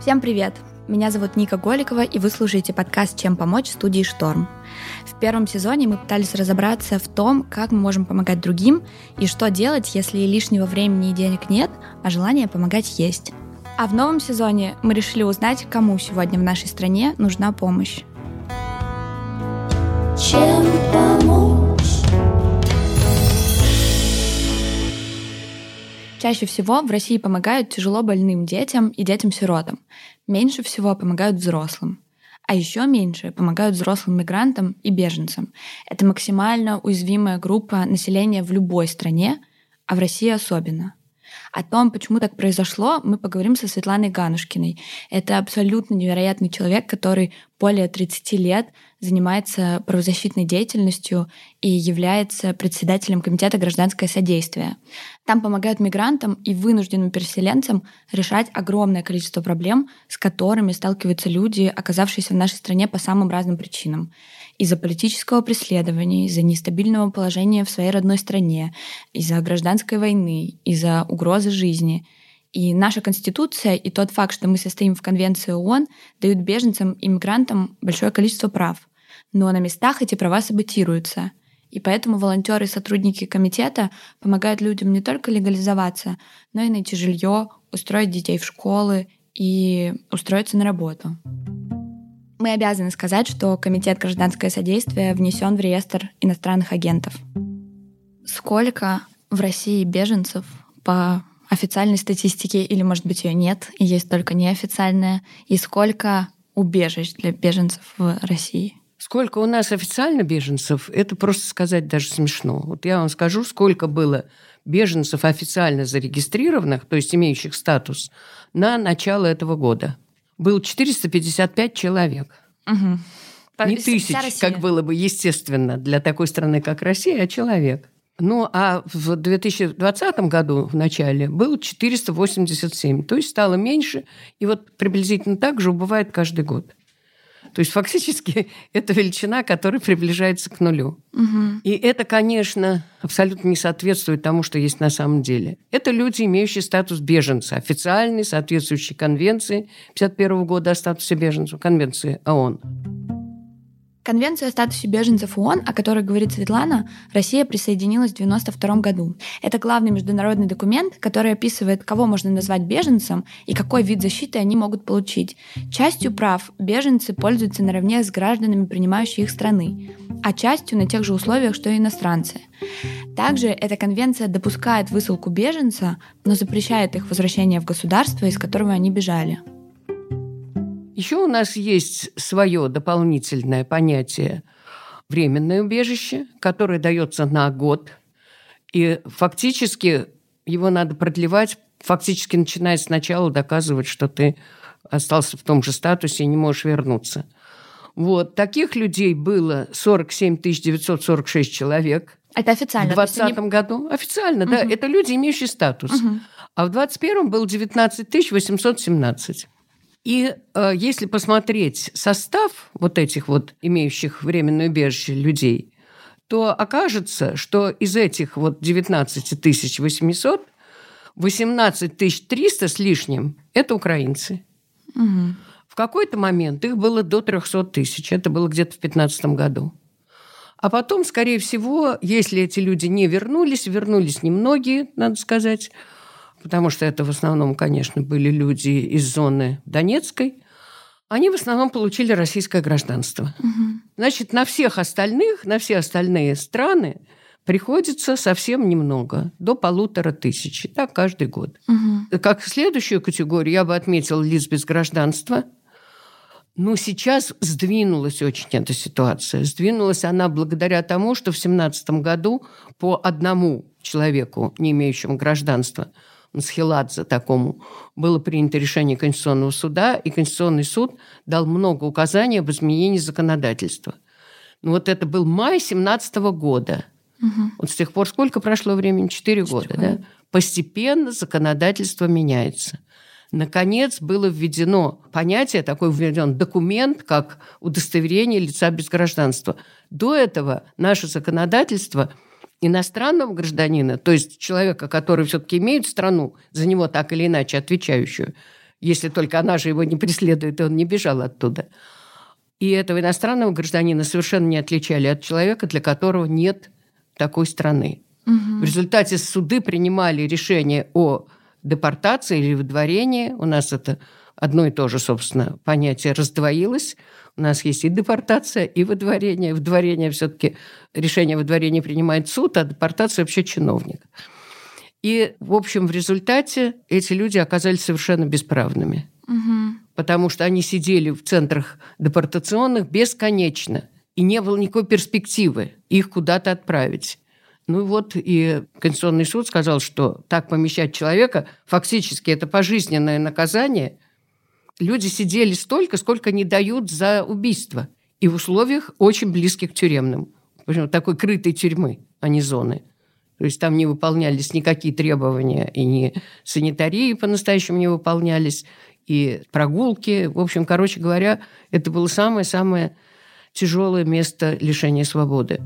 Всем привет! Меня зовут Ника Голикова, и вы слушаете подкаст «Чем помочь» студии «Шторм». В первом сезоне мы пытались разобраться в том, как мы можем помогать другим и что делать, если лишнего времени и денег нет, а желание помогать есть. А в новом сезоне мы решили узнать, кому сегодня в нашей стране нужна помощь. Чем помочь? Чаще всего в России помогают тяжело больным детям и детям-сиротам. Меньше всего помогают взрослым. А еще меньше помогают взрослым мигрантам и беженцам. Это максимально уязвимая группа населения в любой стране, а в России особенно. О том, почему так произошло, мы поговорим со Светланой Ганушкиной. Это абсолютно невероятный человек, который более 30 лет занимается правозащитной деятельностью и является председателем Комитета гражданское содействие. Там помогают мигрантам и вынужденным переселенцам решать огромное количество проблем, с которыми сталкиваются люди, оказавшиеся в нашей стране по самым разным причинам. Из-за политического преследования, из-за нестабильного положения в своей родной стране, из-за гражданской войны, из-за угрозы жизни — и наша Конституция и тот факт, что мы состоим в Конвенции ООН, дают беженцам и мигрантам большое количество прав но на местах эти права саботируются. И поэтому волонтеры и сотрудники комитета помогают людям не только легализоваться, но и найти жилье, устроить детей в школы и устроиться на работу. Мы обязаны сказать, что Комитет гражданское содействие внесен в реестр иностранных агентов. Сколько в России беженцев по официальной статистике, или, может быть, ее нет, и есть только неофициальная, и сколько убежищ для беженцев в России? Сколько у нас официально беженцев, это просто сказать даже смешно. Вот я вам скажу, сколько было беженцев официально зарегистрированных, то есть имеющих статус, на начало этого года. Был 455 человек. Угу. Не тысяч, как было бы естественно для такой страны, как Россия, а человек. Ну, а в 2020 году в начале было 487, то есть стало меньше, и вот приблизительно так же убывает каждый год. То есть фактически это величина, которая приближается к нулю. Угу. И это, конечно, абсолютно не соответствует тому, что есть на самом деле. Это люди, имеющие статус беженца, официальный, соответствующий конвенции 1951 года о статусе беженцев, конвенции ООН. Конвенцию о статусе беженцев ООН, о которой говорит Светлана, Россия присоединилась в 1992 году. Это главный международный документ, который описывает, кого можно назвать беженцем и какой вид защиты они могут получить. Частью прав беженцы пользуются наравне с гражданами принимающей их страны, а частью на тех же условиях, что и иностранцы. Также эта конвенция допускает высылку беженца, но запрещает их возвращение в государство, из которого они бежали. Еще у нас есть свое дополнительное понятие временное убежище, которое дается на год. И фактически его надо продлевать, фактически начиная сначала доказывать, что ты остался в том же статусе и не можешь вернуться. Вот. Таких людей было 47 946 человек. Это официально? В 2020 они... году. Официально, угу. да. Это люди, имеющие статус. Угу. А в 2021 было 19 817. И э, если посмотреть состав вот этих вот имеющих временное убежище людей, то окажется, что из этих вот 19 800 18 300 с лишним – это украинцы. Угу. В какой-то момент их было до 300 тысяч. Это было где-то в 2015 году. А потом, скорее всего, если эти люди не вернулись, вернулись немногие, надо сказать, потому что это в основном, конечно, были люди из зоны Донецкой, они в основном получили российское гражданство. Угу. Значит, на всех остальных, на все остальные страны приходится совсем немного, до полутора тысяч. Так каждый год. Угу. Как следующую категорию я бы отметила лиц без гражданства. Ну, сейчас сдвинулась очень эта ситуация. Сдвинулась она благодаря тому, что в 2017 году по одному человеку, не имеющему гражданства, Схиладзе такому, было принято решение Конституционного суда, и Конституционный суд дал много указаний об изменении законодательства. Ну, вот это был май 17 года. Угу. Вот с тех пор сколько прошло времени? Четыре года, да? Постепенно законодательство меняется. Наконец было введено понятие, такой введен документ, как удостоверение лица без гражданства. До этого наше законодательство – иностранного гражданина, то есть человека, который все-таки имеет страну, за него так или иначе отвечающую, если только она же его не преследует, и он не бежал оттуда. И этого иностранного гражданина совершенно не отличали от человека, для которого нет такой страны. Угу. В результате суды принимали решение о депортации или выдворении. У нас это одно и то же, собственно, понятие раздвоилось. У нас есть и депортация, и выдворение. Выдворение все-таки решение о выдворении принимает суд, а депортация вообще чиновник. И, в общем, в результате эти люди оказались совершенно бесправными. Угу. Потому что они сидели в центрах депортационных бесконечно. И не было никакой перспективы их куда-то отправить. Ну вот и Конституционный суд сказал, что так помещать человека, фактически это пожизненное наказание. Люди сидели столько, сколько не дают за убийство. И в условиях очень близких к тюремным. Причем такой крытой тюрьмы, а не зоны. То есть там не выполнялись никакие требования, и не санитарии по-настоящему не выполнялись, и прогулки. В общем, короче говоря, это было самое-самое тяжелое место лишения свободы.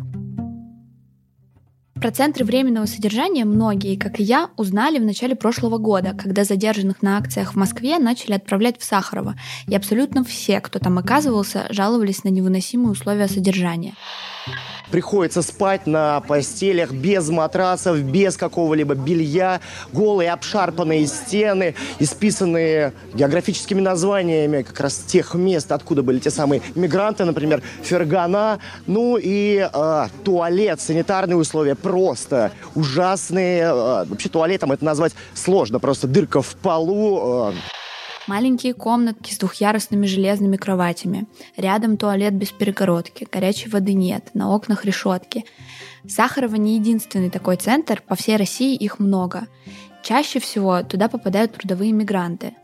Про центры временного содержания многие, как и я, узнали в начале прошлого года, когда задержанных на акциях в Москве начали отправлять в Сахарово. И абсолютно все, кто там оказывался, жаловались на невыносимые условия содержания. Приходится спать на постелях без матрасов, без какого-либо белья, голые обшарпанные стены, исписанные географическими названиями как раз тех мест, откуда были те самые мигранты, например, Фергана. Ну и э, туалет, санитарные условия просто ужасные. Э, вообще туалетом это назвать сложно, просто дырка в полу. Э. Маленькие комнатки с двухъярусными железными кроватями. Рядом туалет без перегородки. Горячей воды нет. На окнах решетки. Сахарова не единственный такой центр. По всей России их много. Чаще всего туда попадают трудовые мигранты.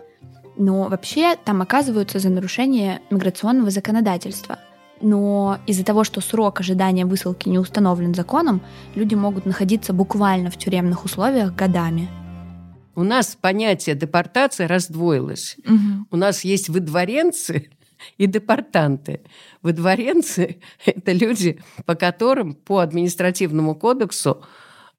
Но вообще там оказываются за нарушение миграционного законодательства. Но из-за того, что срок ожидания высылки не установлен законом, люди могут находиться буквально в тюремных условиях годами. У нас понятие депортация раздвоилось. Угу. У нас есть выдворенцы и депортанты. Выдворенцы – это люди, по которым по административному кодексу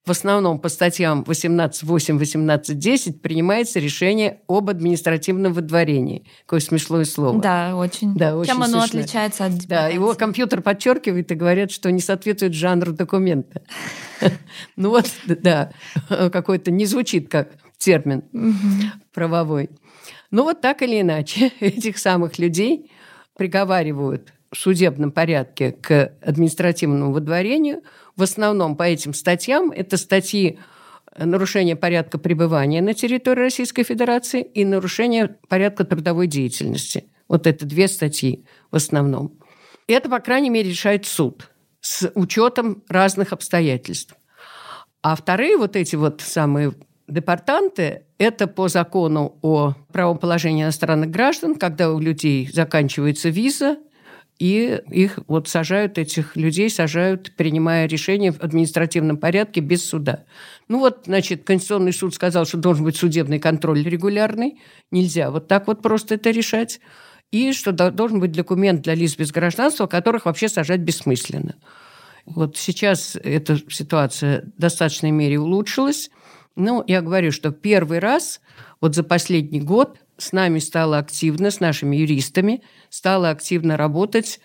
в основном по статьям 18.8, 18.10 принимается решение об административном выдворении. Какое смешное слово. Да, очень. Да, очень Чем оно смешное. отличается от Да, его компьютер подчеркивает и говорят, что не соответствует жанру документа. Ну вот, да, какой-то не звучит как термин правовой. Но вот так или иначе этих самых людей приговаривают в судебном порядке к административному выдворению. В основном по этим статьям это статьи нарушения порядка пребывания на территории Российской Федерации и нарушение порядка трудовой деятельности. Вот это две статьи в основном. И это, по крайней мере, решает суд с учетом разных обстоятельств. А вторые вот эти вот самые Депортанты – это по закону о правом положении иностранных граждан, когда у людей заканчивается виза, и их вот сажают, этих людей сажают, принимая решение в административном порядке без суда. Ну вот, значит, Конституционный суд сказал, что должен быть судебный контроль регулярный, нельзя вот так вот просто это решать, и что должен быть документ для лиц без гражданства, которых вообще сажать бессмысленно. Вот сейчас эта ситуация в достаточной мере улучшилась, ну, я говорю, что первый раз вот за последний год с нами стало активно, с нашими юристами, стала активно работать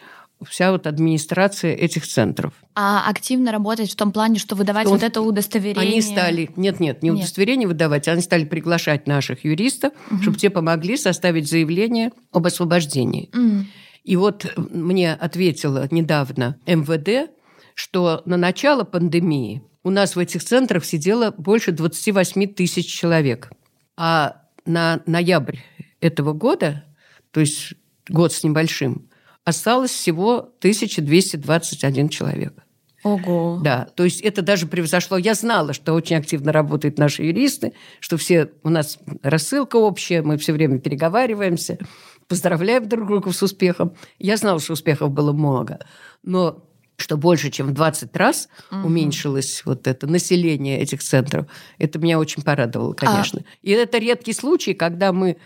вся вот администрация этих центров. А активно работать в том плане, что выдавать что вот это удостоверение? Они стали, нет-нет, не нет. удостоверение выдавать, они стали приглашать наших юристов, угу. чтобы те помогли составить заявление об освобождении. Угу. И вот мне ответила недавно МВД, что на начало пандемии у нас в этих центрах сидело больше 28 тысяч человек. А на ноябрь этого года, то есть год с небольшим, осталось всего 1221 человек. Ого. Да, то есть это даже превзошло. Я знала, что очень активно работают наши юристы, что все у нас рассылка общая, мы все время переговариваемся, поздравляем друг друга с успехом. Я знала, что успехов было много, но что больше, чем в 20 раз угу. уменьшилось вот это население этих центров. Это меня очень порадовало, а конечно. А... И это редкий случай, когда мы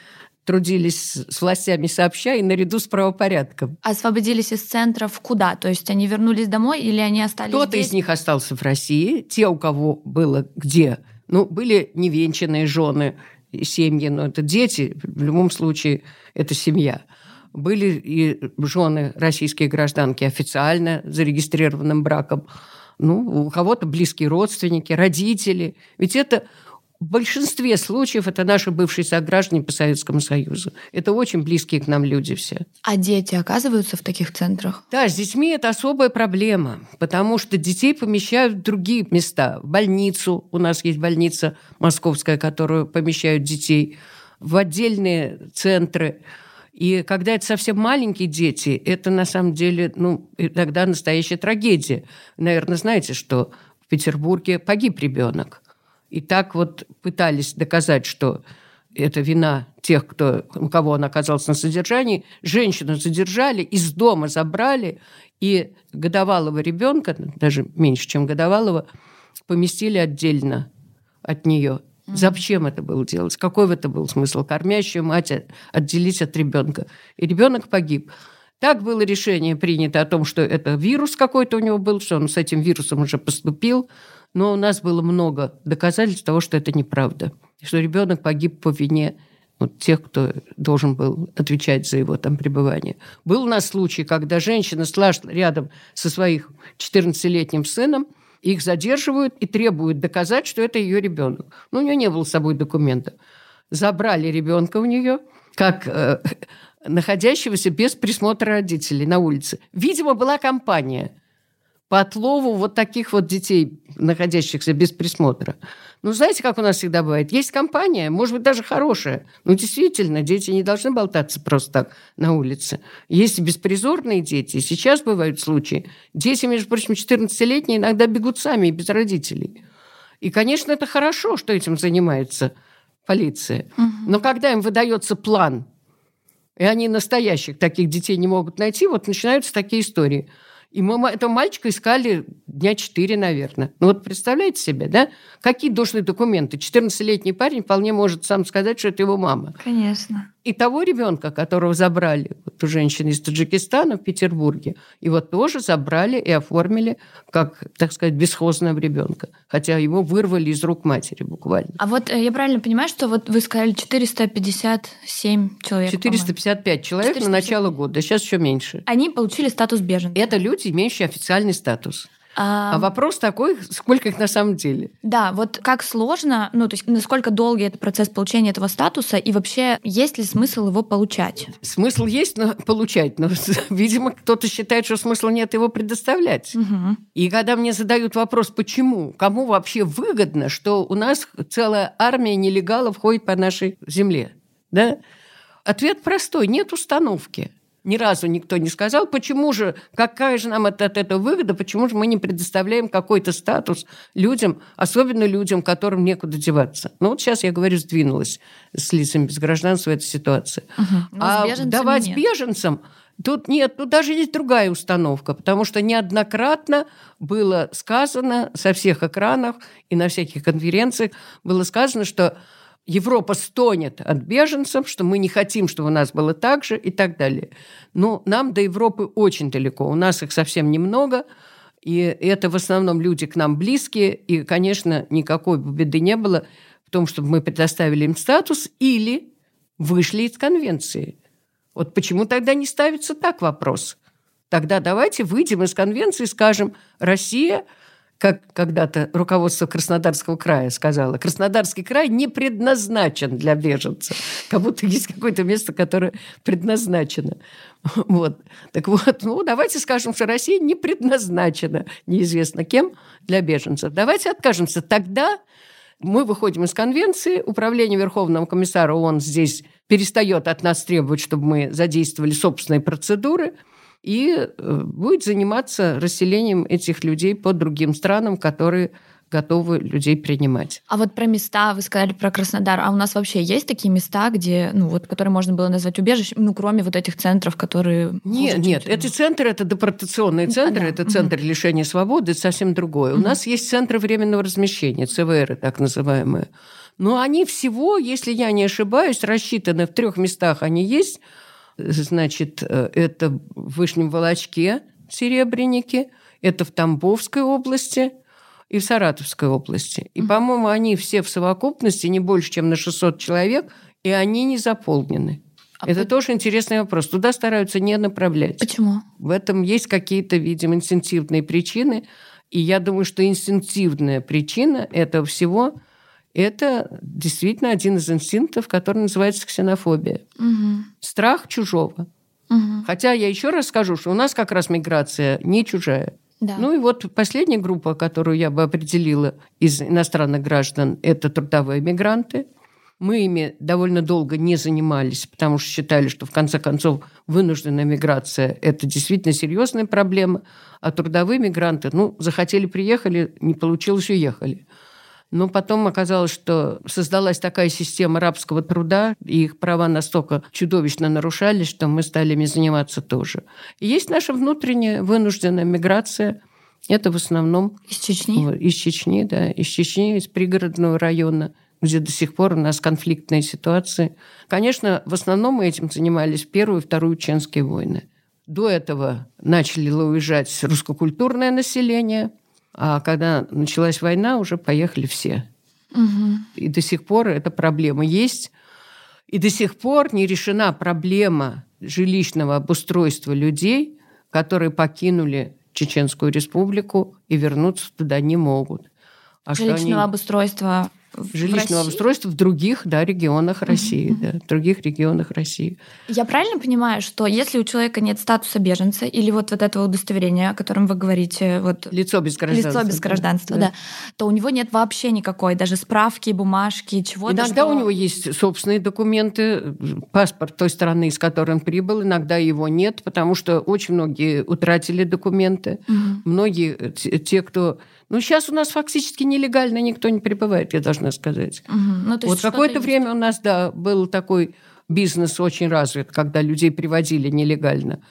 трудились с властями сообща и наряду с правопорядком. Освободились из центров куда? То есть они вернулись домой или они остались Кто-то из них остался в России, те, у кого было где. Ну, были невенчанные жены, семьи, но это дети, в любом случае это семья. Были и жены российские гражданки официально зарегистрированным браком. Ну, у кого-то близкие родственники, родители. Ведь это в большинстве случаев это наши бывшие сограждане по Советскому Союзу. Это очень близкие к нам люди все. А дети оказываются в таких центрах? Да, с детьми это особая проблема, потому что детей помещают в другие места. В больницу, у нас есть больница московская, которую помещают детей, в отдельные центры. И когда это совсем маленькие дети, это на самом деле, ну, иногда настоящая трагедия. Наверное, знаете, что в Петербурге погиб ребенок. И так вот пытались доказать, что это вина тех, кто, у кого он оказался на содержании. Женщину задержали, из дома забрали, и годовалого ребенка, даже меньше, чем годовалого, поместили отдельно от нее. Зачем это было делать? Какой в это был смысл? Кормящую мать отделить от ребенка. И ребенок погиб. Так было решение принято о том, что это вирус какой-то у него был, что он с этим вирусом уже поступил. Но у нас было много доказательств того, что это неправда. Что ребенок погиб по вине вот тех, кто должен был отвечать за его там пребывание. Был у нас случай, когда женщина шла рядом со своим 14-летним сыном, их задерживают и требуют доказать, что это ее ребенок. Но у нее не было с собой документа. Забрали ребенка у нее, как э, находящегося без присмотра родителей на улице. Видимо, была компания по отлову вот таких вот детей, находящихся без присмотра. Ну, знаете, как у нас всегда бывает? Есть компания, может быть, даже хорошая. Ну, действительно, дети не должны болтаться просто так на улице. Есть и беспризорные дети. И сейчас бывают случаи. Дети, между прочим, 14-летние иногда бегут сами без родителей. И, конечно, это хорошо, что этим занимается полиция. Но когда им выдается план, и они настоящих таких детей не могут найти, вот начинаются такие истории – и мы этого мальчика искали дня четыре, наверное. Ну вот представляете себе, да? Какие должны документы? 14-летний парень вполне может сам сказать, что это его мама. Конечно. И того ребенка, которого забрали вот у женщины из Таджикистана в Петербурге, его тоже забрали и оформили как, так сказать, бесхозного ребенка. Хотя его вырвали из рук матери буквально. А вот э, я правильно понимаю, что вот вы сказали 457 человек? 455 по-моему. человек 450... на начало года, сейчас еще меньше. Они получили статус беженцев? Это люди, имеющие официальный статус. А... а вопрос такой, сколько их на самом деле? Да, вот как сложно, ну, то есть насколько долгий это процесс получения этого статуса, и вообще есть ли смысл его получать? Смысл есть но получать, но, видимо, кто-то считает, что смысла нет его предоставлять. Угу. И когда мне задают вопрос, почему, кому вообще выгодно, что у нас целая армия нелегалов ходит по нашей земле, да? Ответ простой, нет установки. Ни разу никто не сказал, почему же, какая же нам от, от этого выгода, почему же мы не предоставляем какой-то статус людям, особенно людям, которым некуда деваться. Ну вот сейчас, я говорю, сдвинулась с лицами без гражданства эта ситуация. Угу. А давать нет. беженцам, Тут нет, тут даже есть другая установка, потому что неоднократно было сказано со всех экранов и на всяких конференциях было сказано, что Европа стонет от беженцев, что мы не хотим, чтобы у нас было так же и так далее. Но нам до Европы очень далеко. У нас их совсем немного, и это в основном люди к нам близкие. И, конечно, никакой беды не было в том, чтобы мы предоставили им статус или вышли из конвенции. Вот почему тогда не ставится так вопрос? Тогда давайте выйдем из конвенции и скажем, Россия – как когда-то руководство Краснодарского края сказала, Краснодарский край не предназначен для беженцев. Как будто есть какое-то место, которое предназначено. Вот. Так вот, ну, давайте скажем, что Россия не предназначена неизвестно кем для беженцев. Давайте откажемся. Тогда мы выходим из конвенции, управление Верховного комиссара ООН здесь перестает от нас требовать, чтобы мы задействовали собственные процедуры – и э, будет заниматься расселением этих людей по другим странам, которые готовы людей принимать. А вот про места, вы сказали про Краснодар, а у нас вообще есть такие места, где, ну вот, которые можно было назвать убежищем, ну кроме вот этих центров, которые... Нет, нет, эти центры это депортационные центры, а, да. это центр угу. лишения свободы, это совсем другое. Угу. У нас есть центры временного размещения, ЦВР так называемые. Но они всего, если я не ошибаюсь, рассчитаны в трех местах они есть Значит, э, это в Вышнем Волочке, Серебряники, это в Тамбовской области, и в Саратовской области. И, по-моему, они все в совокупности не больше, чем на 600 человек, и они не заполнены. А Это по... тоже интересный вопрос. Туда стараются не направлять. Почему? В этом есть какие-то, видимо, инстинктивные причины. И я думаю, что инстинктивная причина этого всего – это действительно один из инстинктов, который называется ксенофобия. Угу. Страх чужого. Угу. Хотя я еще раз скажу, что у нас как раз миграция не чужая. Да. Ну и вот последняя группа, которую я бы определила из иностранных граждан, это трудовые мигранты. Мы ими довольно долго не занимались, потому что считали, что в конце концов вынужденная миграция – это действительно серьезная проблема, а трудовые мигранты, ну, захотели, приехали, не получилось, уехали. Но потом оказалось, что создалась такая система рабского труда, и их права настолько чудовищно нарушались, что мы стали ими заниматься тоже. И есть наша внутренняя вынужденная миграция. Это в основном... Из Чечни? Из Чечни, да. Из Чечни, из пригородного района где до сих пор у нас конфликтные ситуации. Конечно, в основном мы этим занимались в Первую и Вторую Чеченские войны. До этого начали уезжать русскокультурное население, а когда началась война, уже поехали все. Угу. И до сих пор эта проблема есть. И до сих пор не решена проблема жилищного обустройства людей, которые покинули Чеченскую республику и вернуться туда не могут. А Жилищного они... обустройства жилищного обустройства в других да, регионах России. Mm-hmm. Да, в других регионах России. Я правильно понимаю, что если у человека нет статуса беженца или вот, вот этого удостоверения, о котором вы говорите, вот лицо без гражданства, лицо без гражданства, да, да, то у него нет вообще никакой, даже справки, бумажки, чего-то. Иногда что... у него есть собственные документы, паспорт той страны, из которой он прибыл, иногда его нет, потому что очень многие утратили документы. Mm-hmm. Многие, те, кто ну, сейчас у нас фактически нелегально никто не прибывает, я должна сказать. Угу. Ну, вот какое-то время у нас, да, был такой бизнес очень развит, когда людей приводили нелегально.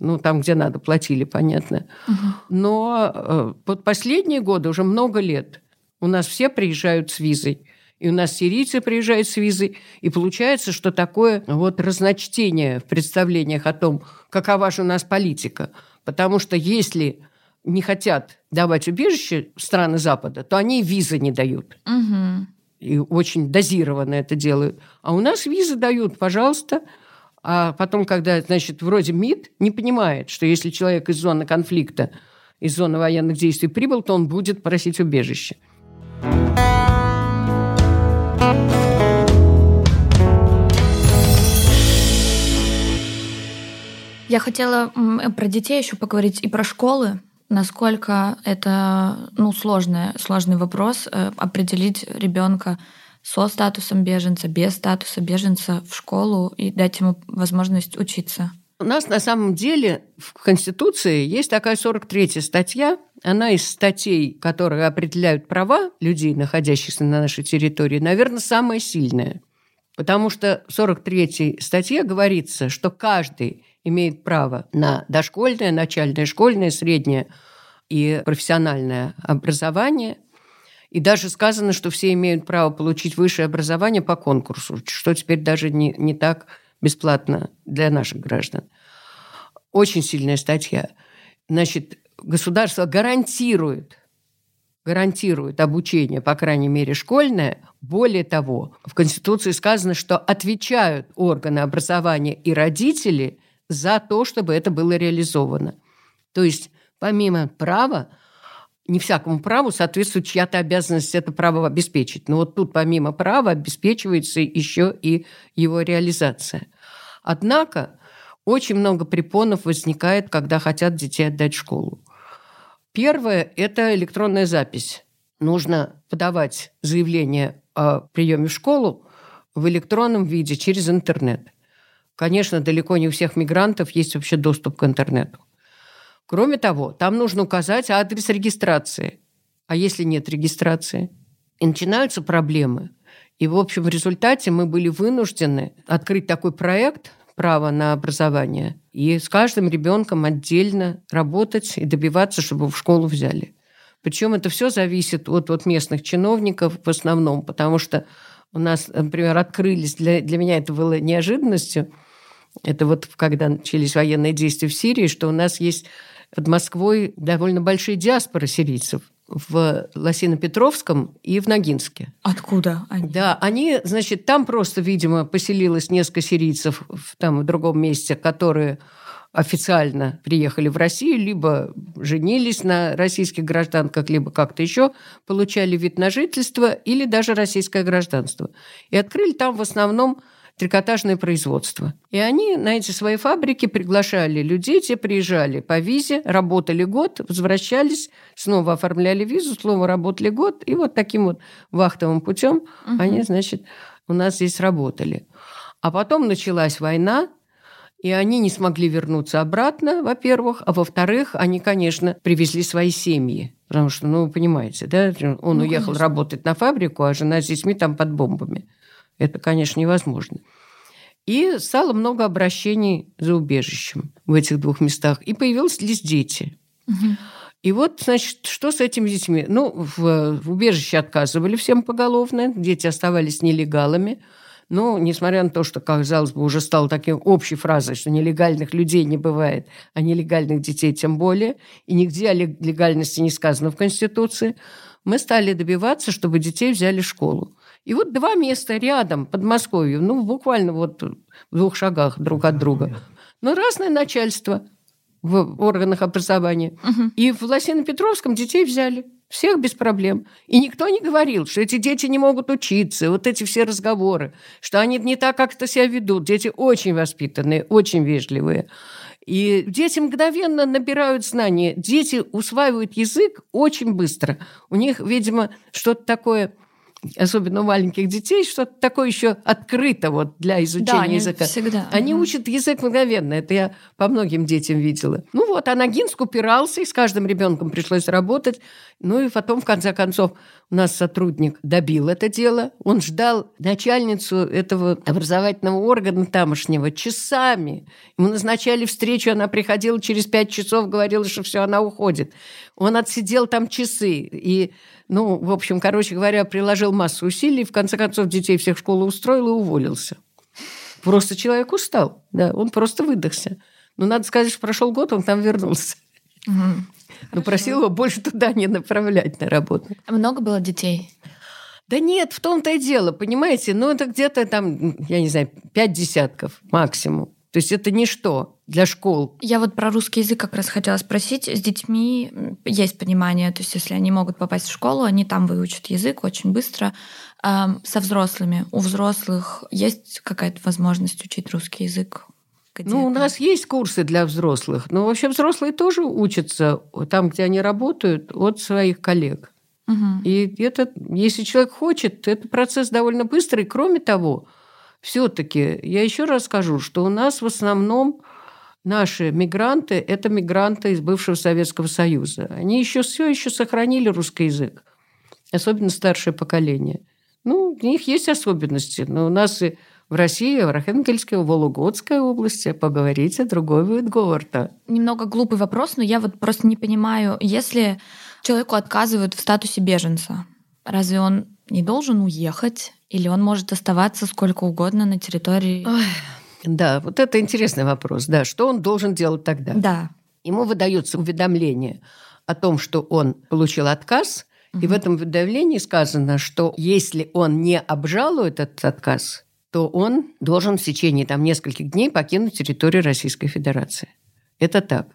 Ну, там, где надо, платили, понятно. Угу. Но э, вот последние годы, уже много лет, у нас все приезжают с визой. И у нас сирийцы приезжают с визой. И получается, что такое вот разночтение в представлениях о том, какова же у нас политика. Потому что если не хотят давать убежище страны Запада, то они визы не дают. Угу. И очень дозированно это делают. А у нас визы дают, пожалуйста. А потом, когда, значит, вроде МИД не понимает, что если человек из зоны конфликта, из зоны военных действий прибыл, то он будет просить убежище. Я хотела про детей еще поговорить и про школы. Насколько это ну, сложный, сложный вопрос э, определить ребенка со статусом беженца, без статуса беженца в школу и дать ему возможность учиться? У нас на самом деле в Конституции есть такая 43-я статья. Она из статей, которые определяют права людей, находящихся на нашей территории, наверное, самая сильная. Потому что в 43-й статье говорится, что каждый имеет право на дошкольное, начальное, школьное, среднее и профессиональное образование. И даже сказано, что все имеют право получить высшее образование по конкурсу, что теперь даже не, не так бесплатно для наших граждан. Очень сильная статья. Значит, государство гарантирует гарантирует обучение, по крайней мере, школьное. Более того, в Конституции сказано, что отвечают органы образования и родители за то, чтобы это было реализовано. То есть помимо права, не всякому праву соответствует чья-то обязанность это право обеспечить. Но вот тут помимо права обеспечивается еще и его реализация. Однако очень много препонов возникает, когда хотят детей отдать в школу. Первое – это электронная запись. Нужно подавать заявление о приеме в школу в электронном виде через интернет. Конечно, далеко не у всех мигрантов есть вообще доступ к интернету. Кроме того, там нужно указать адрес регистрации. А если нет регистрации? И начинаются проблемы. И, в общем, в результате мы были вынуждены открыть такой проект «Право на образование» и с каждым ребенком отдельно работать и добиваться, чтобы в школу взяли. Причем это все зависит от, от местных чиновников в основном, потому что у нас, например, открылись, для, для меня это было неожиданностью – это вот когда начались военные действия в Сирии, что у нас есть под Москвой довольно большие диаспоры сирийцев. в Лосино-Петровском и в Ногинске. Откуда они? Да, они, значит, там просто, видимо, поселилось несколько сирийцев в, там в другом месте, которые официально приехали в Россию, либо женились на российских гражданках, либо как-то еще получали вид на жительство или даже российское гражданство. И открыли там в основном трикотажное производство. И они на эти свои фабрики приглашали людей, те приезжали по визе, работали год, возвращались, снова оформляли визу, снова работали год, и вот таким вот вахтовым путем угу. они, значит, у нас здесь работали. А потом началась война, и они не смогли вернуться обратно, во-первых, а во-вторых, они, конечно, привезли свои семьи. Потому что, ну, вы понимаете, да, он ну, уехал конечно. работать на фабрику, а жена с детьми там под бомбами. Это, конечно, невозможно. И стало много обращений за убежищем в этих двух местах. И появились лишь дети. Угу. И вот, значит, что с этими детьми? Ну, в, в убежище отказывали всем поголовно, дети оставались нелегалами. Но, несмотря на то, что, казалось бы, уже стало такой общей фразой, что нелегальных людей не бывает, а нелегальных детей тем более, и нигде о легальности не сказано в Конституции, мы стали добиваться, чтобы детей взяли в школу. И вот два места рядом, под Москвой, ну, буквально вот в двух шагах друг от друга. Но разное начальство в органах образования. Угу. И в Лосино-Петровском детей взяли. Всех без проблем. И никто не говорил, что эти дети не могут учиться, вот эти все разговоры, что они не так как-то себя ведут. Дети очень воспитанные, очень вежливые. И дети мгновенно набирают знания. Дети усваивают язык очень быстро. У них, видимо, что-то такое особенно у маленьких детей, что-то такое еще открыто вот для изучения да, языка. Всегда. Они угу. учат язык мгновенно. Это я по многим детям видела. Ну вот, а Ногинск упирался, и с каждым ребенком пришлось работать. Ну и потом, в конце концов, у нас сотрудник добил это дело. Он ждал начальницу этого образовательного органа тамошнего часами. Ему назначали встречу, она приходила через пять часов, говорила, что все, она уходит. Он отсидел там часы. И ну, в общем, короче говоря, приложил массу усилий, в конце концов детей всех в школу устроил и уволился. Просто человек устал, да, он просто выдохся. Но надо сказать, что прошел год, он там вернулся. Угу. Но просил его больше туда не направлять на работу. А много было детей? Да нет, в том-то и дело, понимаете, ну это где-то там, я не знаю, пять десятков максимум. То есть это ничто для школ. Я вот про русский язык как раз хотела спросить. С детьми есть понимание, то есть если они могут попасть в школу, они там выучат язык очень быстро. Со взрослыми. У взрослых есть какая-то возможность учить русский язык? Ну, у нас есть курсы для взрослых, но вообще взрослые тоже учатся там, где они работают, от своих коллег. Угу. И это, если человек хочет, это процесс довольно быстрый. Кроме того, все-таки я еще раз скажу, что у нас в основном наши мигранты – это мигранты из бывшего Советского Союза. Они еще все еще сохранили русский язык, особенно старшее поколение. Ну, у них есть особенности, но у нас и в России, в Архангельской, в Вологодской области, поговорите, другой будет говор-то. Немного глупый вопрос, но я вот просто не понимаю, если человеку отказывают в статусе беженца, разве он не должен уехать или он может оставаться сколько угодно на территории? Ой, да, вот это интересный вопрос. Да, что он должен делать тогда? Да. Ему выдается уведомление о том, что он получил отказ, угу. и в этом уведомлении сказано, что если он не обжалует этот отказ, то он должен в течение там, нескольких дней покинуть территорию Российской Федерации. Это так.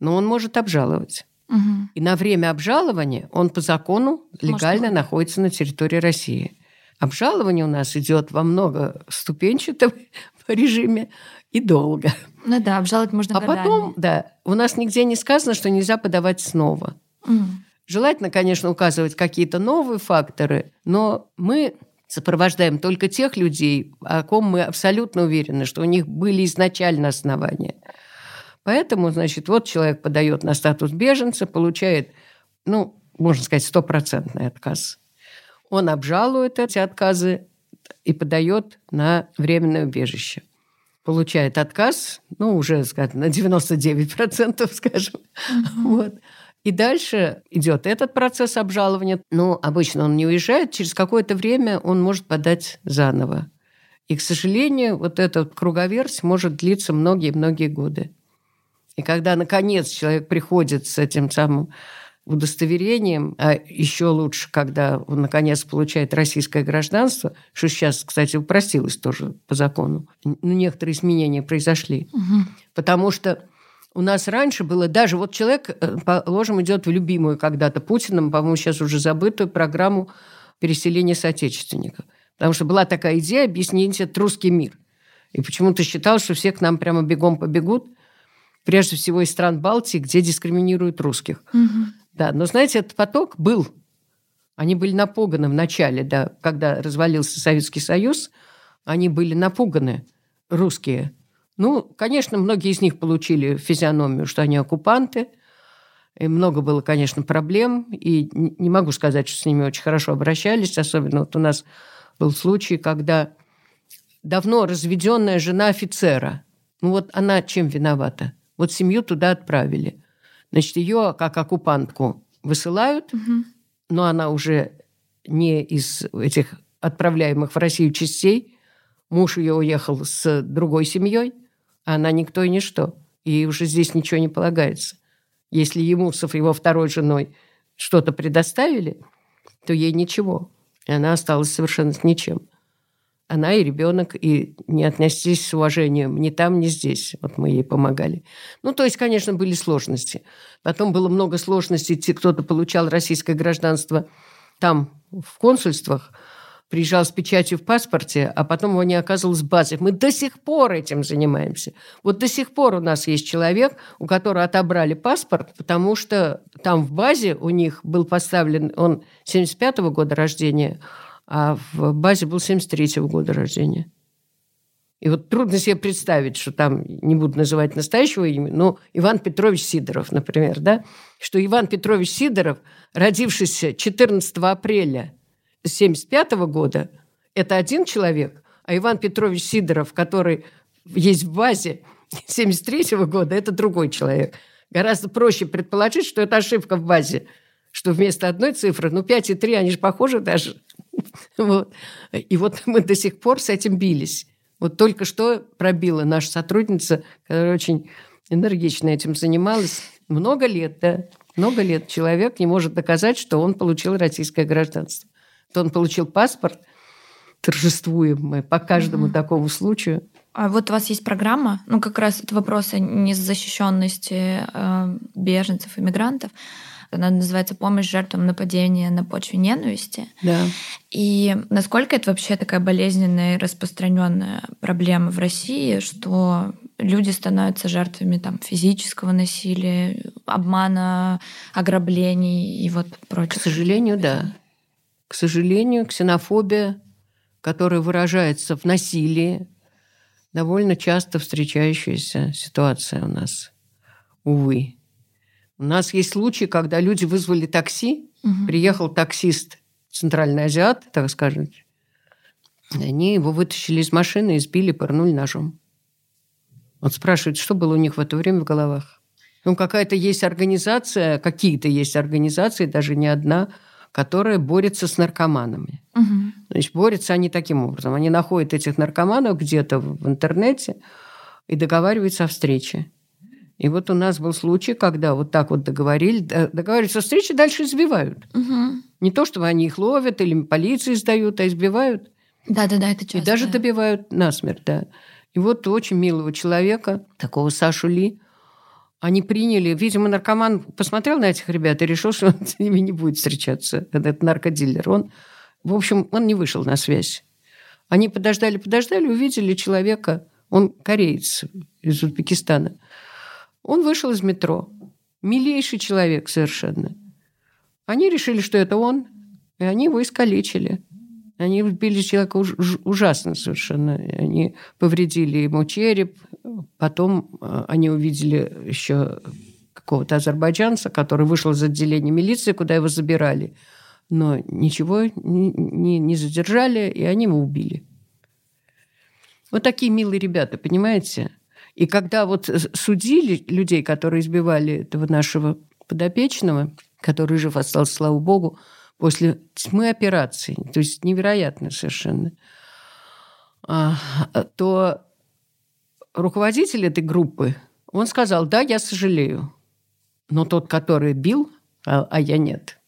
Но он может обжаловать. Угу. И на время обжалования он по закону легально Может, находится на территории России. Обжалование у нас идет во многоступенчатом режиме и долго. Ну да, обжаловать можно А годами. потом, да, у нас нигде не сказано, что нельзя подавать снова. Угу. Желательно, конечно, указывать какие-то новые факторы, но мы сопровождаем только тех людей, о ком мы абсолютно уверены, что у них были изначально основания. Поэтому, значит, вот человек подает на статус беженца, получает, ну, можно сказать, стопроцентный отказ он обжалует эти отказы и подает на временное убежище. Получает отказ, ну, уже, скажем, на 99%, скажем. Вот. И дальше идет этот процесс обжалования. Но обычно он не уезжает, через какое-то время он может подать заново. И, к сожалению, вот этот круговерть может длиться многие-многие годы. И когда, наконец, человек приходит с этим самым удостоверением, а еще лучше, когда он наконец получает российское гражданство, что сейчас, кстати, упростилось тоже по закону. Ну, некоторые изменения произошли. Угу. Потому что у нас раньше было даже вот человек, э, положим, идет в любимую когда-то Путиным, по-моему, сейчас уже забытую программу переселения соотечественников. Потому что была такая идея объяснить этот русский мир. И почему-то считал, что все к нам прямо бегом побегут, прежде всего из стран Балтии, где дискриминируют русских. Угу. Да, но знаете, этот поток был. Они были напуганы в начале, да, когда развалился Советский Союз, они были напуганы, русские. Ну, конечно, многие из них получили физиономию, что они оккупанты, и много было, конечно, проблем, и не могу сказать, что с ними очень хорошо обращались, особенно вот у нас был случай, когда давно разведенная жена офицера, ну вот она чем виновата? Вот семью туда отправили. Значит, ее как оккупантку высылают, угу. но она уже не из этих отправляемых в Россию частей. Муж ее уехал с другой семьей, а она никто и ничто. И уже здесь ничего не полагается. Если ему с его второй женой что-то предоставили, то ей ничего. И она осталась совершенно с ничем она и ребенок, и не отнестись с уважением ни там, ни здесь. Вот мы ей помогали. Ну, то есть, конечно, были сложности. Потом было много сложностей. Кто-то получал российское гражданство там, в консульствах, приезжал с печатью в паспорте, а потом его не оказывалось в базе. Мы до сих пор этим занимаемся. Вот до сих пор у нас есть человек, у которого отобрали паспорт, потому что там в базе у них был поставлен, он 75 -го года рождения, а в базе был 73-го года рождения. И вот трудно себе представить, что там, не буду называть настоящего имени, но Иван Петрович Сидоров, например, да, что Иван Петрович Сидоров, родившийся 14 апреля 1975 года, это один человек, а Иван Петрович Сидоров, который есть в базе 73 года, это другой человек. Гораздо проще предположить, что это ошибка в базе, что вместо одной цифры, ну, 5 и 3, они же похожи даже. Вот. И вот мы до сих пор с этим бились. Вот только что пробила наша сотрудница, которая очень энергично этим занималась. Много лет, да, много лет человек не может доказать, что он получил российское гражданство. То он получил паспорт, торжествуем мы по каждому mm-hmm. такому случаю. А вот у вас есть программа, ну как раз это вопросы незащищенности э, беженцев, иммигрантов. Она называется «Помощь жертвам нападения на почве ненависти». Да. И насколько это вообще такая болезненная и распространенная проблема в России, что люди становятся жертвами там, физического насилия, обмана, ограблений и вот прочее. К сожалению, да. К сожалению, ксенофобия, которая выражается в насилии, довольно часто встречающаяся ситуация у нас, увы. У нас есть случаи, когда люди вызвали такси, угу. приехал таксист, центральный азиат, так скажем, они его вытащили из машины, избили, пырнули ножом. Вот спрашивают, что было у них в это время в головах. Ну, какая-то есть организация, какие-то есть организации, даже не одна, которая борется с наркоманами. Угу. Значит, борются они таким образом. Они находят этих наркоманов где-то в интернете и договариваются о встрече. И вот у нас был случай, когда вот так вот договорили, договариваются о встрече, дальше избивают. Угу. Не то, чтобы они их ловят или полиции сдают, а избивают. Да-да-да, это часто. И даже добивают насмерть, да. И вот очень милого человека, такого Сашу Ли, они приняли, видимо, наркоман посмотрел на этих ребят и решил, что он с ними не будет встречаться, этот наркодилер. Он, в общем, он не вышел на связь. Они подождали, подождали, увидели человека, он кореец из Узбекистана – он вышел из метро. Милейший человек совершенно. Они решили, что это он, и они его искалечили. Они убили человека уж, ужасно совершенно. Они повредили ему череп. Потом э, они увидели еще какого-то азербайджанца, который вышел из отделения милиции, куда его забирали. Но ничего не, не, не задержали, и они его убили. Вот такие милые ребята, понимаете? И когда вот судили людей, которые избивали этого нашего подопечного, который жив остался, слава богу, после тьмы операций, то есть невероятно совершенно, а, то руководитель этой группы, он сказал, да, я сожалею. Но тот, который бил а, а я нет.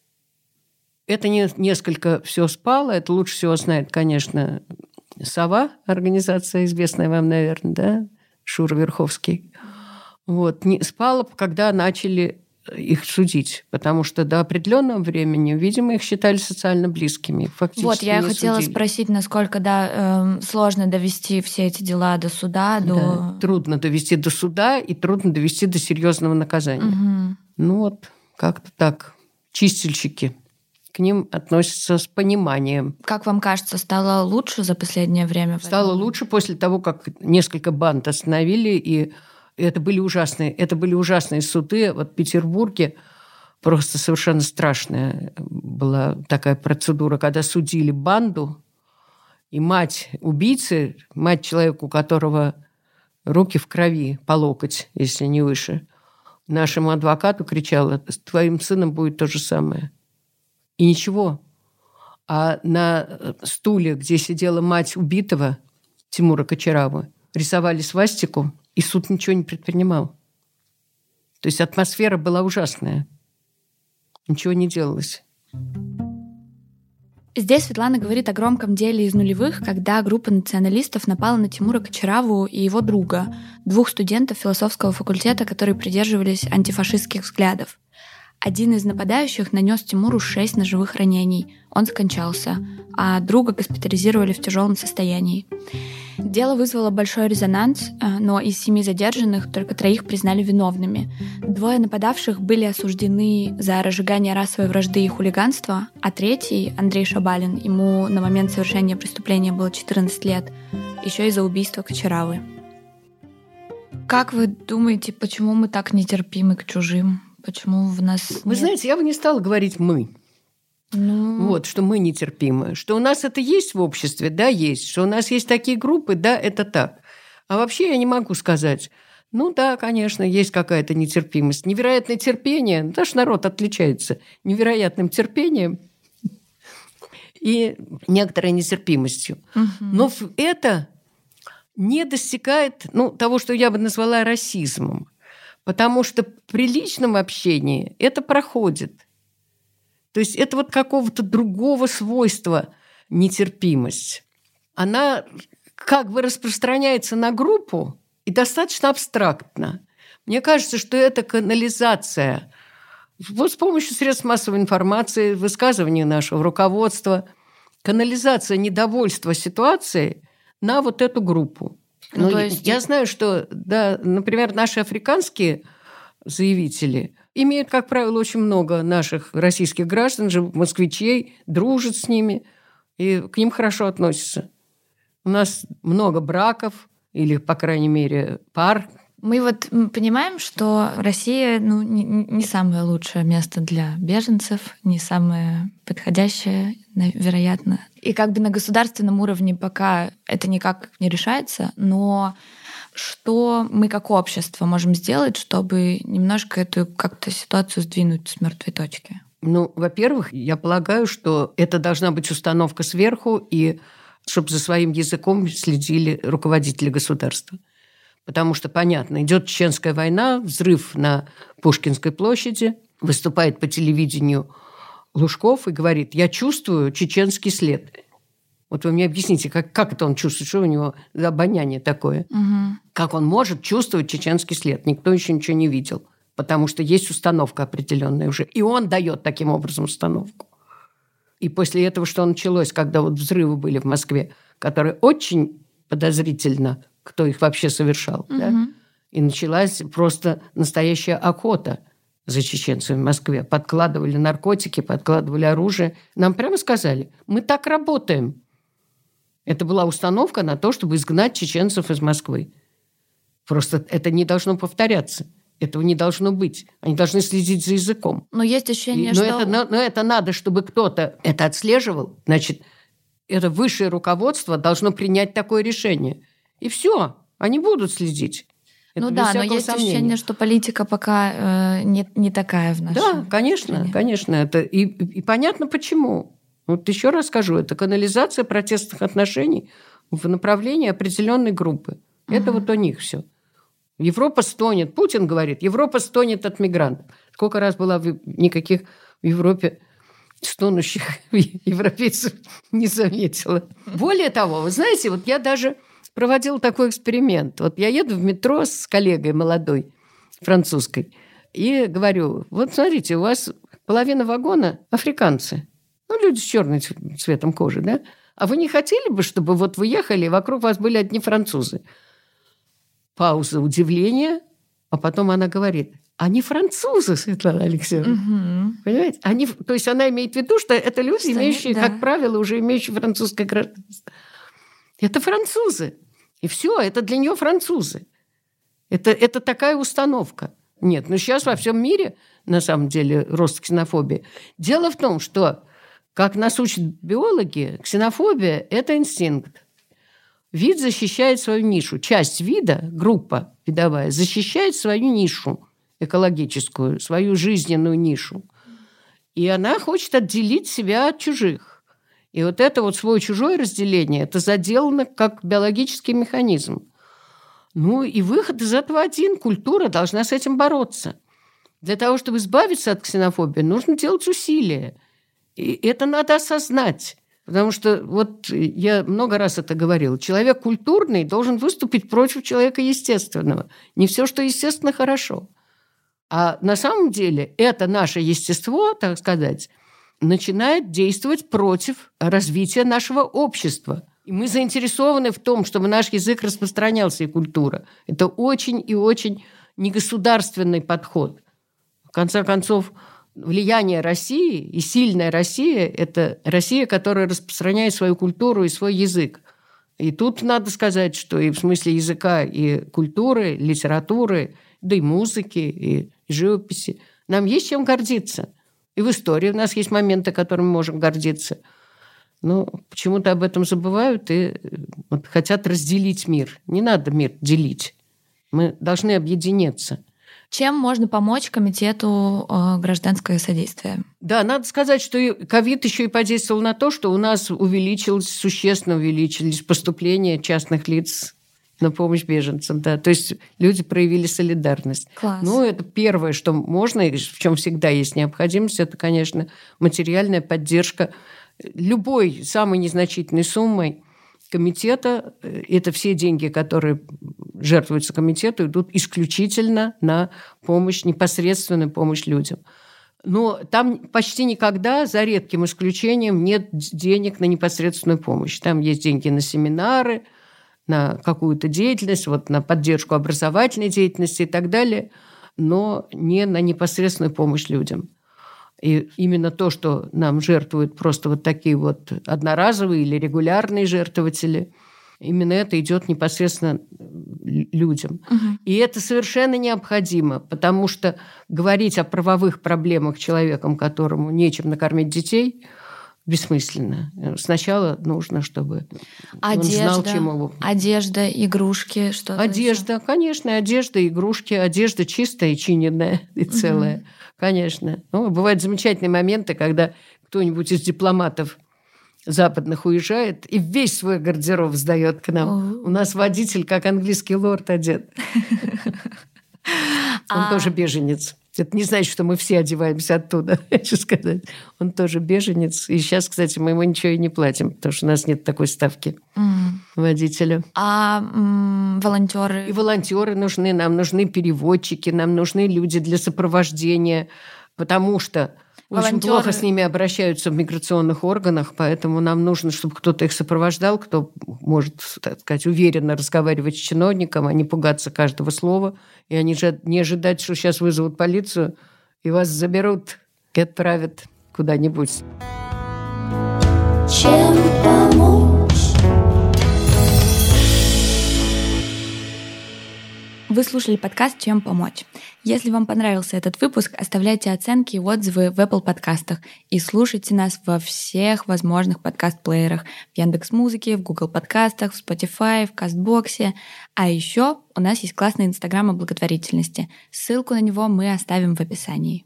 Это не, несколько все спало, это лучше всего знает, конечно, Сова, организация известная вам, наверное, да, Шура Верховский. Вот, не спала, когда начали их судить, потому что до определенного времени, видимо, их считали социально близкими. Фактически вот, я хотела судили. спросить, насколько да, э, сложно довести все эти дела до суда, до... Да, трудно довести до суда и трудно довести до серьезного наказания. Угу. Ну вот, как-то так. Чистильщики к ним относятся с пониманием. Как вам кажется, стало лучше за последнее время? Стало лучше после того, как несколько банд остановили, и это были ужасные, это были ужасные суды. Вот в Петербурге просто совершенно страшная была такая процедура, когда судили банду, и мать убийцы, мать человека, у которого руки в крови по локоть, если не выше, нашему адвокату кричала, с твоим сыном будет то же самое. И ничего. А на стуле, где сидела мать убитого, Тимура Кочаравы, рисовали свастику, и суд ничего не предпринимал. То есть атмосфера была ужасная. Ничего не делалось. Здесь Светлана говорит о громком деле из нулевых, когда группа националистов напала на Тимура Кочараву и его друга, двух студентов философского факультета, которые придерживались антифашистских взглядов. Один из нападающих нанес Тимуру шесть ножевых ранений. Он скончался, а друга госпитализировали в тяжелом состоянии. Дело вызвало большой резонанс, э, но из семи задержанных только троих признали виновными. Двое нападавших были осуждены за разжигание расовой вражды и хулиганства, а третий, Андрей Шабалин, ему на момент совершения преступления было 14 лет, еще и за убийство Кочаравы. Как вы думаете, почему мы так нетерпимы к чужим? Почему в нас... Вы нет? знаете, я бы не стала говорить «мы». Ну... Вот, что мы нетерпимы. Что у нас это есть в обществе, да, есть. Что у нас есть такие группы, да, это так. А вообще я не могу сказать. Ну да, конечно, есть какая-то нетерпимость. Невероятное терпение. Наш народ отличается невероятным терпением и некоторой нетерпимостью. Угу. Но это не достигает ну, того, что я бы назвала расизмом. Потому что при личном общении это проходит. То есть это вот какого-то другого свойства нетерпимость. Она как бы распространяется на группу и достаточно абстрактно. Мне кажется, что это канализация. Вот с помощью средств массовой информации, высказывания нашего руководства, канализация недовольства ситуацией на вот эту группу. Ну, ну есть... Я знаю, что, да, например, наши африканские заявители имеют, как правило, очень много наших российских граждан, же москвичей, дружат с ними, и к ним хорошо относятся. У нас много браков, или, по крайней мере, пар, мы вот понимаем, что Россия ну, не, не самое лучшее место для беженцев, не самое подходящее, вероятно. И как бы на государственном уровне пока это никак не решается, но что мы как общество можем сделать, чтобы немножко эту как-то ситуацию сдвинуть с мертвой точки? Ну, во-первых, я полагаю, что это должна быть установка сверху, и чтобы за своим языком следили руководители государства. Потому что, понятно, идет Чеченская война, взрыв на Пушкинской площади, выступает по телевидению Лужков и говорит, я чувствую чеченский след. Вот вы мне объясните, как, как это он чувствует, что у него за обоняние такое? Угу. Как он может чувствовать чеченский след? Никто еще ничего не видел, потому что есть установка определенная уже. И он дает таким образом установку. И после этого, что началось, когда вот взрывы были в Москве, которые очень подозрительно кто их вообще совершал. Угу. Да? И началась просто настоящая охота за чеченцами в Москве. Подкладывали наркотики, подкладывали оружие. Нам прямо сказали, мы так работаем. Это была установка на то, чтобы изгнать чеченцев из Москвы. Просто это не должно повторяться. Этого не должно быть. Они должны следить за языком. Но есть ощущение, И, но что... Это, но, но это надо, чтобы кто-то это отслеживал. Значит, это высшее руководство должно принять такое решение – и все, они будут следить. Это ну да, но есть сомнения. ощущение, что политика пока э, не, не такая в нашем Да, конечно, стране. конечно. Это, и, и понятно почему. Вот еще раз скажу, это канализация протестных отношений в направлении определенной группы. Это угу. вот у них все. Европа стонет. Путин говорит, Европа стонет от мигрантов. Сколько раз была в никаких в Европе стонущих европейцев не заметила. Более того, вы знаете, вот я даже проводил такой эксперимент. Вот я еду в метро с коллегой молодой, французской, и говорю, вот смотрите, у вас половина вагона африканцы. Ну, люди с черным цветом кожи, да? А вы не хотели бы, чтобы вот вы ехали, и вокруг вас были одни французы? Пауза удивления, а потом она говорит, они французы, Светлана Алексеевна. Угу. Понимаете? Они, то есть она имеет в виду, что это люди, что имеющие, да. как правило, уже имеющие французское гражданство. Это французы. И все, это для нее французы. Это, это такая установка. Нет, ну сейчас во всем мире, на самом деле, рост ксенофобии. Дело в том, что, как нас учат биологи, ксенофобия – это инстинкт. Вид защищает свою нишу. Часть вида, группа видовая, защищает свою нишу экологическую, свою жизненную нишу. И она хочет отделить себя от чужих. И вот это вот свой-чужое разделение, это заделано как биологический механизм. Ну и выход из этого один. Культура должна с этим бороться. Для того, чтобы избавиться от ксенофобии, нужно делать усилия. И это надо осознать. Потому что вот я много раз это говорила. Человек культурный должен выступить против человека естественного. Не все, что естественно, хорошо. А на самом деле это наше естество, так сказать, начинает действовать против развития нашего общества. И мы заинтересованы в том, чтобы наш язык распространялся и культура. Это очень и очень негосударственный подход. В конце концов, влияние России и сильная Россия – это Россия, которая распространяет свою культуру и свой язык. И тут надо сказать, что и в смысле языка, и культуры, литературы, да и музыки, и живописи. Нам есть чем гордиться. И в истории у нас есть моменты, которыми мы можем гордиться. Но почему-то об этом забывают и вот хотят разделить мир. Не надо мир делить. Мы должны объединиться. Чем можно помочь комитету э, гражданское содействие? Да, надо сказать, что ковид еще и подействовал на то, что у нас увеличилось, существенно увеличились поступления частных лиц на помощь беженцам, да. То есть люди проявили солидарность. Класс. Ну, это первое, что можно, и в чем всегда есть необходимость, это, конечно, материальная поддержка любой самой незначительной суммой комитета. Это все деньги, которые жертвуются комитету, идут исключительно на помощь, непосредственную помощь людям. Но там почти никогда, за редким исключением, нет денег на непосредственную помощь. Там есть деньги на семинары – на какую-то деятельность, вот на поддержку образовательной деятельности и так далее, но не на непосредственную помощь людям. И именно то, что нам жертвуют просто вот такие вот одноразовые или регулярные жертвователи, именно это идет непосредственно людям. Угу. И это совершенно необходимо, потому что говорить о правовых проблемах человеком, которому нечем накормить детей – бессмысленно. Сначала нужно, чтобы одежда, он знал, чем его... Одежда, игрушки, что-то Одежда, еще. конечно, одежда, игрушки, одежда чистая и чиненная и целая, угу. конечно. Ну, бывают замечательные моменты, когда кто-нибудь из дипломатов западных уезжает и весь свой гардероб сдает к нам. О. У нас водитель как английский лорд одет. Он а тоже беженец. Это не значит, что мы все одеваемся оттуда, хочу сказать. Он тоже беженец. И сейчас, кстати, мы ему ничего и не платим, потому что у нас нет такой ставки mm. водителя. А м- волонтеры? И волонтеры нужны. Нам нужны переводчики, нам нужны люди для сопровождения, потому что Волонтеры... Очень плохо с ними обращаются в миграционных органах, поэтому нам нужно, чтобы кто-то их сопровождал, кто может, так сказать, уверенно разговаривать с чиновником, а не пугаться каждого слова, и они же не ожидать, что сейчас вызовут полицию, и вас заберут и отправят куда-нибудь. Чем Вы слушали подкаст «Чем помочь?». Если вам понравился этот выпуск, оставляйте оценки и отзывы в Apple подкастах и слушайте нас во всех возможных подкаст-плеерах в Яндекс Музыке, в Google подкастах, в Spotify, в Кастбоксе. А еще у нас есть классный инстаграм о благотворительности. Ссылку на него мы оставим в описании.